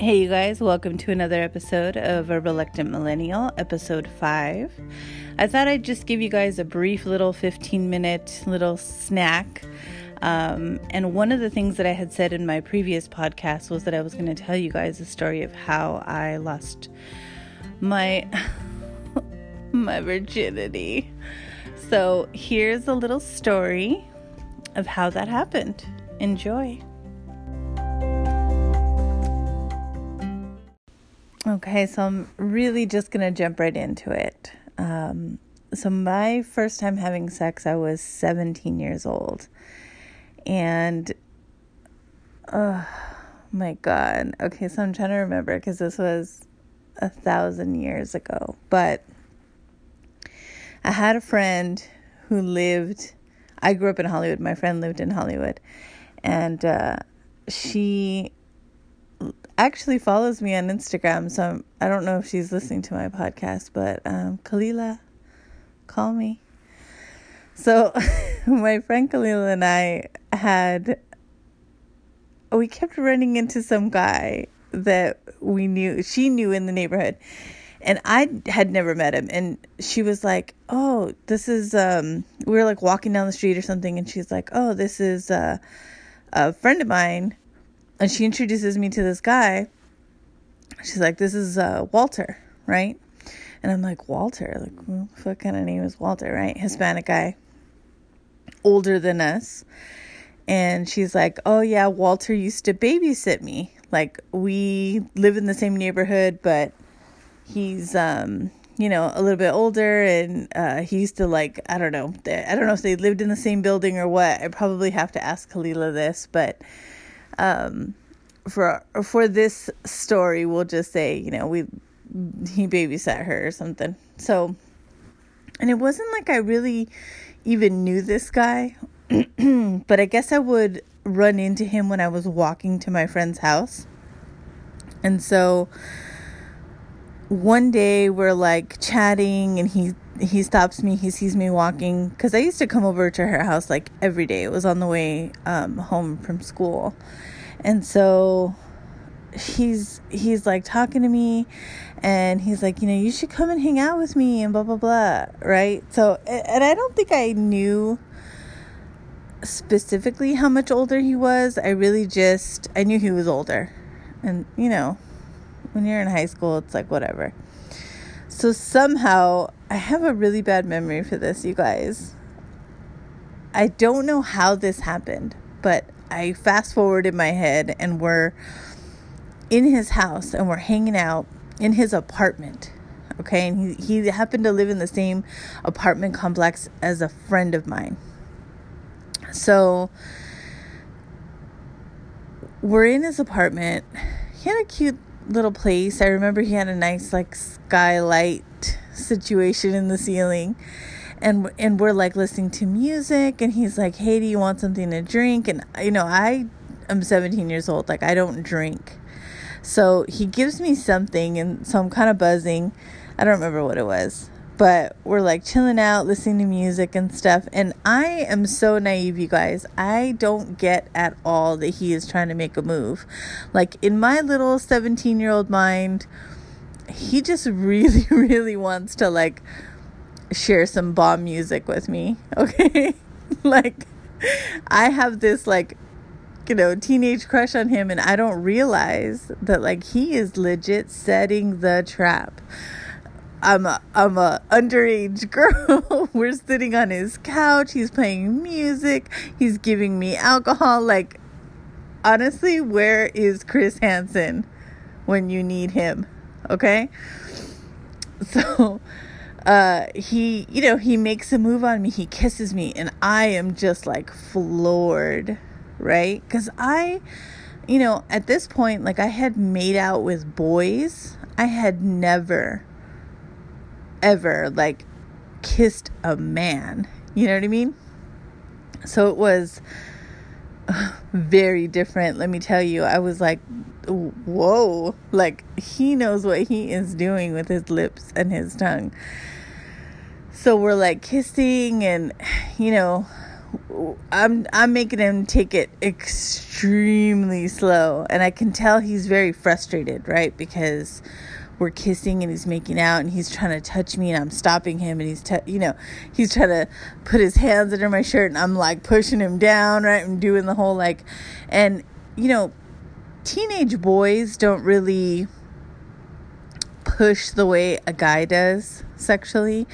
Hey, you guys, welcome to another episode of A Reluctant Millennial, episode 5. I thought I'd just give you guys a brief little 15 minute little snack. Um, and one of the things that I had said in my previous podcast was that I was going to tell you guys the story of how I lost my my virginity. So here's a little story of how that happened. Enjoy. Okay, so I'm really just gonna jump right into it. Um, so, my first time having sex, I was 17 years old. And, oh my God. Okay, so I'm trying to remember because this was a thousand years ago. But I had a friend who lived, I grew up in Hollywood. My friend lived in Hollywood. And uh, she actually follows me on Instagram, so I'm, I do not know if she's listening to my podcast, but um, Kalila, call me. So, my friend Kalila and I had, we kept running into some guy that we knew, she knew in the neighborhood. And I had never met him. And she was like, Oh, this is, um, we were like walking down the street or something. And she's like, Oh, this is uh, a friend of mine and she introduces me to this guy. She's like, "This is uh, Walter, right?" And I'm like, "Walter? Like, what kind of name is Walter, right? Hispanic guy, older than us." And she's like, "Oh yeah, Walter used to babysit me. Like, we live in the same neighborhood, but he's um." you know, a little bit older, and uh, he used to like I don't know, I don't know if they lived in the same building or what. I probably have to ask Kalila this, but um, for for this story, we'll just say, you know, we he babysat her or something. So, and it wasn't like I really even knew this guy, but I guess I would run into him when I was walking to my friend's house. And so one day we're like chatting and he he stops me he sees me walking because i used to come over to her house like every day. It was on the way um, home from school. And so he's he's like talking to me and he's like you know you should come and hang out with me and blah blah blah right? So and i don't think i knew specifically how much older he was. I really just i knew he was older. And you know when you're in high school it's like whatever so somehow i have a really bad memory for this you guys i don't know how this happened but i fast forward in my head and we're in his house and we're hanging out in his apartment. Okay, and he, he happened to live in the same apartment complex as a friend of mine. So we're in his apartment. He had a cute little place. I remember he had a nice like skylight situation in the ceiling. And and we're like listening to music and he's like, "Hey, do you want something to drink?" And you know, I am 17 years old. Like I don't drink. So he gives me something, and so I'm kind of buzzing. I don't remember what it was, but we're like chilling out, listening to music and stuff. And I am so naive, you guys. I don't get at all that he is trying to make a move. Like in my little 17 year old mind, he just really, really wants to like share some bomb music with me. Okay. like, I have this like you know, teenage crush on him, and I don't realize that like he is legit setting the trap. I'm a I'm a underage girl. We're sitting on his couch. He's playing music. He's giving me alcohol. Like, honestly, where is Chris Hansen when you need him? Okay. So, uh, he, you know, he makes a move on me. He kisses me, and I am just like floored right? Because I, you know, at this point, like I had made out with boys. I had never, ever, like, kissed a man. You know what I mean? So it was very different. Let me tell you, I was like, whoa, like he knows what he is doing with his lips and his tongue. So we're like kissing, and you know, I'm I'm making him take it extremely slow and I can tell he's very frustrated, right? Because we're kissing and he's making out and he's trying to touch me and I'm stopping him and he's you know, he's trying to put his hands under my shirt and I'm like pushing him down, right? I'm doing the whole like and you know, teenage boys don't really push the way a guy does sexually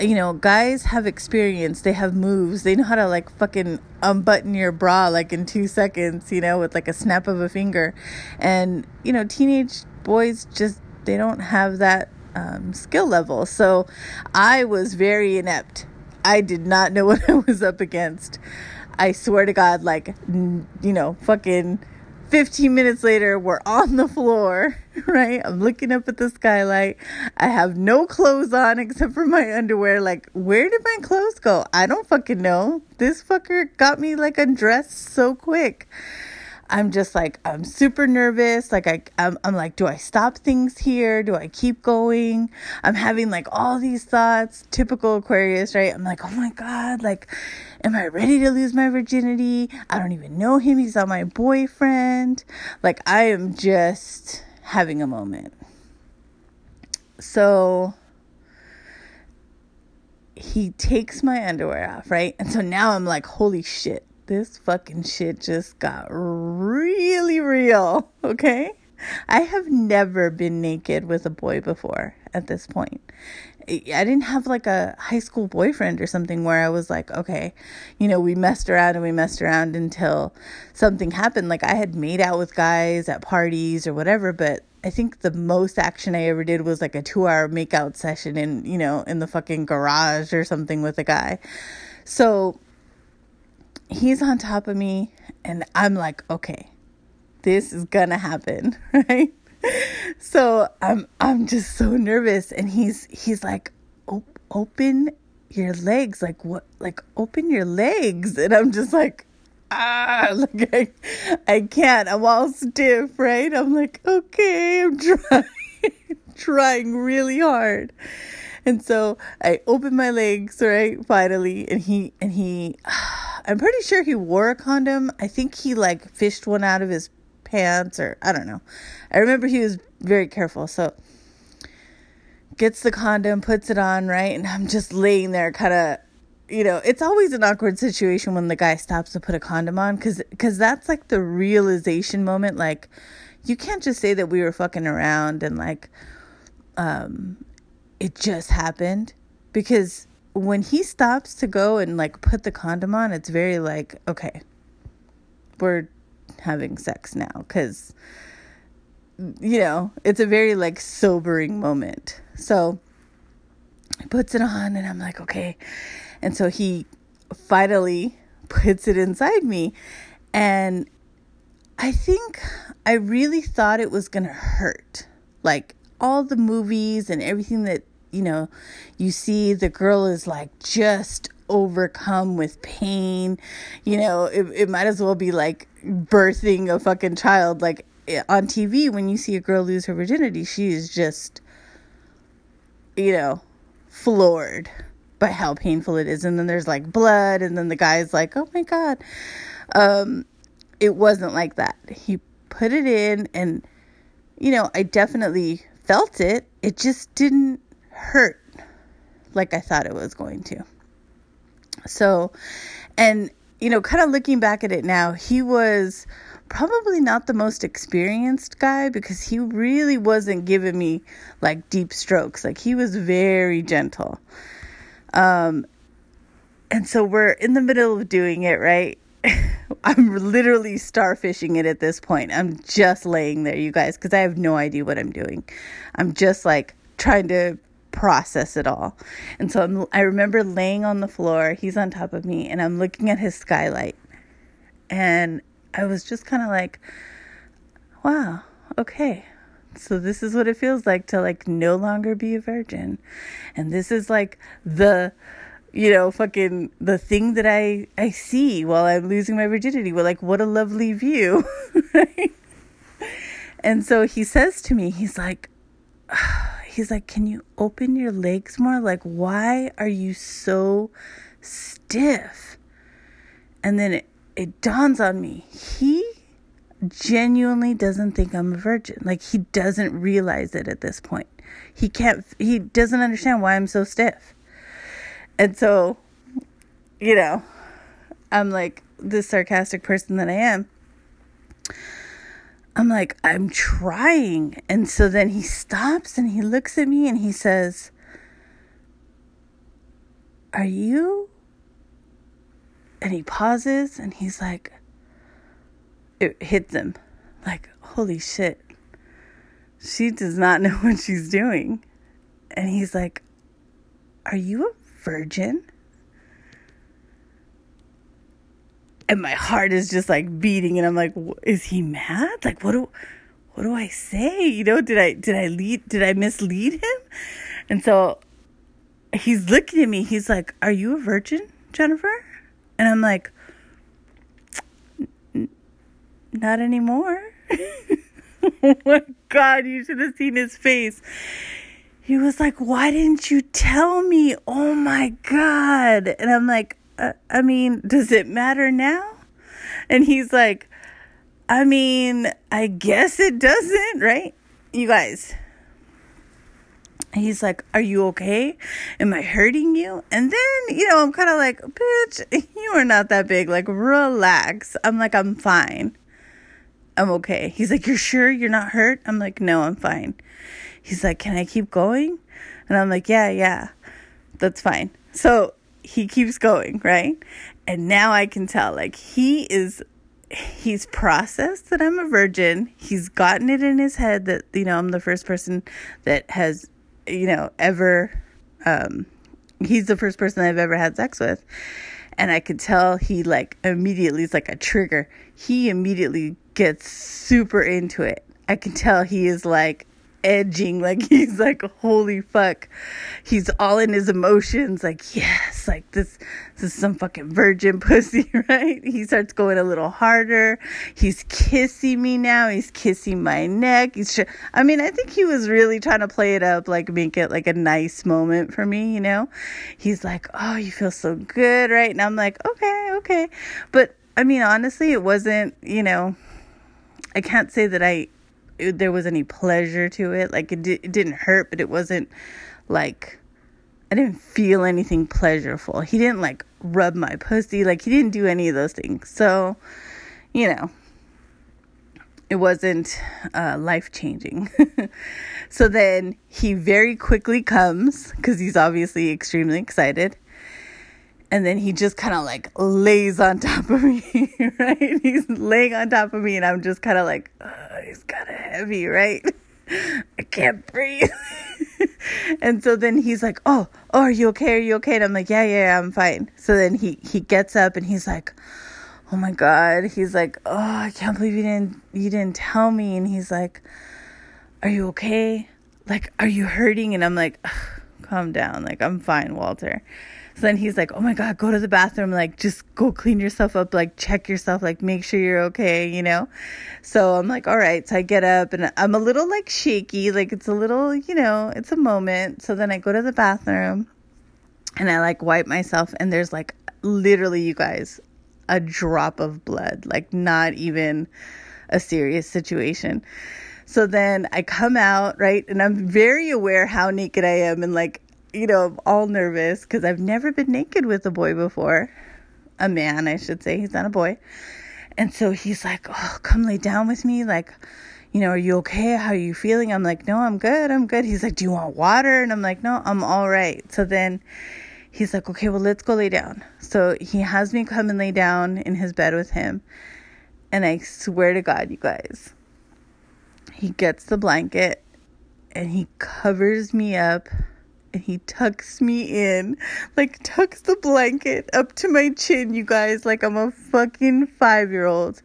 you know, guys have experience, they have moves, they know how to like fucking unbutton your bra like in two seconds, you know, with like a snap of a finger. And, you know, teenage boys just, they don't have that um, skill level. So I was very inept. I did not know what I was up against. I swear to God, like, you know, fucking 15 minutes later, we're on the floor, right? I'm looking up at the skylight. I have no clothes on except for my underwear. Like, where did my clothes go? I don't fucking know. This fucker got me like undressed so quick. I'm just like I'm super nervous. Like I I'm, I'm like, do I stop things here? Do I keep going? I'm having like all these thoughts, typical Aquarius, right? I'm like, oh my god, like, am I ready to lose my virginity? I don't even know him. He's not my boyfriend. Like I am just having a moment. So he takes my underwear off, right? And so now I'm like, holy shit this fucking shit just got really real, okay? I have never been naked with a boy before at this point. I didn't have like a high school boyfriend or something where I was like, okay, you know, we messed around and we messed around until something happened. Like I had made out with guys at parties or whatever, but I think the most action I ever did was like a two hour makeout session in, you know, in the fucking garage or something with a guy. So he's on top of me and I'm like, okay, this is gonna happen, right? So I'm I'm just so nervous and he's he's like, open your legs, like what like open your legs and I'm just like ah like I, I can't i'm all stiff right i'm like okay i'm trying trying really hard and so i open my legs right finally and he and he I'm pretty sure he wore a condom. I think he like fished one out of his pants or I don't know. I remember he was very careful. So gets the condom, puts it on, right? And I'm just laying there kind of you know, it's always an awkward situation when the guy stops to put a condom on cuz cuz that's like the realization moment like you can't just say that we were fucking around and like um it just happened because when he stops to go and like put the condom on, it's very like, okay, we're having sex now because you know, it's a very like sobering moment. So he puts it on and I'm like, okay. And so he finally puts it inside me. And I think I really thought it was to hurt. Like all the movies and everything that you know, you see the girl is like just overcome with pain. You know, it, it might as well be like birthing a fucking child. Like on TV, when you see a girl lose her virginity, she is just, you know, floored by how painful it is. And then there's like blood, and then the guy's like, oh my God. Um, it wasn't like that. He put it in, and, you know, I definitely felt it. It just didn't hurt like I thought it was going to. So, and, you know, kind of looking back at it now, he was probably not the most experienced guy because he really wasn't giving me like deep strokes. Like he was very gentle. Um, and so we're in the middle of doing it, right? I'm literally starfishing it at this point. I'm just laying there, you guys, because I have no idea what I'm doing. I'm just like trying to process it all. And so I'm, I remember laying on the floor, he's on top of me, and I'm looking at his skylight. And I was just kind of like, wow, okay. So this is what it feels like to like no longer be a virgin. And this is like the you know, fucking the thing that I I see while I'm losing my virginity. Well, like what a lovely view? And so he says to me, he's like, he's like, Can you open your legs more? Like, why are you so stiff? And then it, it dawns on me. He genuinely doesn't think I'm a virgin. Like he doesn't realize it at this point. He can't he doesn't understand why I'm so stiff. And so, you know, I'm like this sarcastic person that I am. I'm like, I'm trying. And so then he stops and he looks at me and he says, Are you? And he pauses and he's like, It hits him. Like, holy shit. She does not know what she's doing. And he's like, Are you a virgin? And my heart is just like beating and i'm like is he mad? Like what do what do i say? You know did i did i lead did i mislead him? And so he's looking at me. He's like are you a virgin jennifer? And i'm like not anymore. Oh my god you should have seen his face. He was like why didn't you tell me? Oh my god. And i'm like I mean, does it matter now? And he's like, I mean, I guess it doesn't, right? You guys. He's like, Are you okay? Am I hurting you? And then, you know, I'm kind of like, Bitch, you are not that big. Like, relax. I'm like, I'm fine. I'm okay. He's like, You're sure you're not hurt? I'm like, No, I'm fine. He's like, Can I keep going? And I'm like, Yeah, yeah, that's fine. So he keeps going, right? And now I can tell like he is he's processed that I'm a virgin. He's gotten it in his head that you know I'm the first person that has you know ever um he's the first person I've ever had sex with. And I could tell he like immediately is like a trigger. He immediately gets super into it. I can tell he is like edging like he's like holy fuck. He's all in his emotions like yes like this this is some fucking virgin pussy right? He starts going a little harder. He's kissing me now. He's kissing my neck. He's i mean i think he was really trying to play it up like make it like a nice moment for me you know? He's like oh you feel so good right? And i'm like okay okay. But i mean honestly it wasn't you know i can't say that i it, there was any pleasure to it. Like it, di- it didn't hurt, but it wasn't like I didn't feel anything pleasurable. He didn't like rub my pussy. Like he didn't do any of those things. So, you know, it wasn't uh, life changing. so then he very quickly comes because he's obviously extremely excited and then he just kind of like lays on top of me, right? He's laying on top of me, and I'm just kind of like, oh, he's kind of heavy, right? I can't breathe. and so then he's like, "Oh, oh, are you okay? Are you okay?" And I'm like, "Yeah, yeah, I'm fine." So then he he gets up and he's like, "Oh my god!" He's like, "Oh, I can't believe you didn't you didn't tell me." And he's like, "Are you okay? Like, are you hurting?" And I'm like, "Calm down. Like, I'm fine, Walter." So then he's like, "Oh my god, go to the bathroom. Like, just go clean yourself up. Like, check yourself. Like, make sure you're okay. You know." So I'm like, "All right." So I get up and I'm a little like shaky. Like it's a little, you know, it's a moment. So then I go to the bathroom and I like wipe myself, and there's like literally, you guys, a drop of blood. Like not even a serious situation. So then I come out, right? And I'm very aware how naked I am and like you know, I'm all nervous because I've never been naked with a boy before. A man, I should say. He's not a boy. And so he's like, Oh, come lay down with me. Like, you know, are you okay? How are you feeling? I'm like, No, I'm good. I'm good. He's like, Do you want water? And I'm like, No, I'm all right. So then he's like, Okay, well, let's go lay down. So he has me come and lay down in his bed with him. And I swear to God, you guys, he gets the blanket and he covers me up and he tucks me in, like tucks the blanket up to my chin, you guys, like I'm a fucking five year old.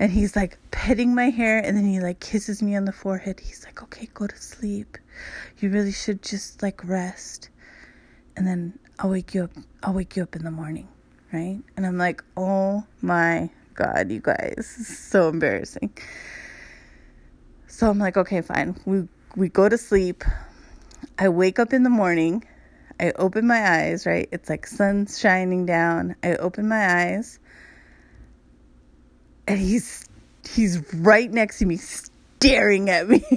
And he's like petting my hair and then he like kisses me on the forehead. He's like, okay, go to sleep. You really should just like rest. And then I'll wake you up. I'll wake you up in the morning. Right. And I'm like, oh my God, you guys, so embarrassing. So I'm like, okay, fine. We we go to sleep. I wake up in the morning. I open my eyes, right? It's like sun's shining down. I open my eyes and he's he's right next to me staring at me.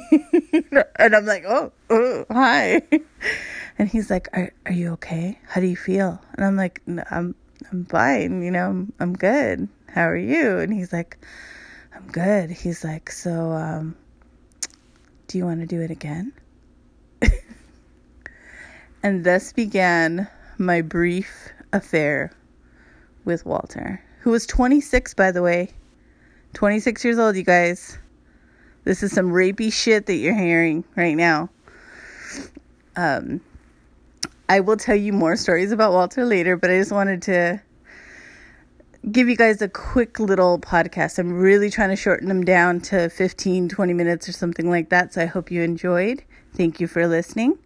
And i'm like oh, oh hi. And he's like are, are you okay? How do you feel? And i'm like i'm i'm fine you know i'm, I'm good. How are you? And he's like i'm good. He's like so um do you want to do it again and thus began my brief affair with walter who was 26 by the way 26 years old, you guys. This is some rapey shit that you're hearing right now. Um, I will tell you more stories about Walter later, but I just wanted to give you guys a quick little podcast. I'm really trying to shorten them down to 15, 20 minutes or something like that. So I hope you enjoyed. Thank you for listening.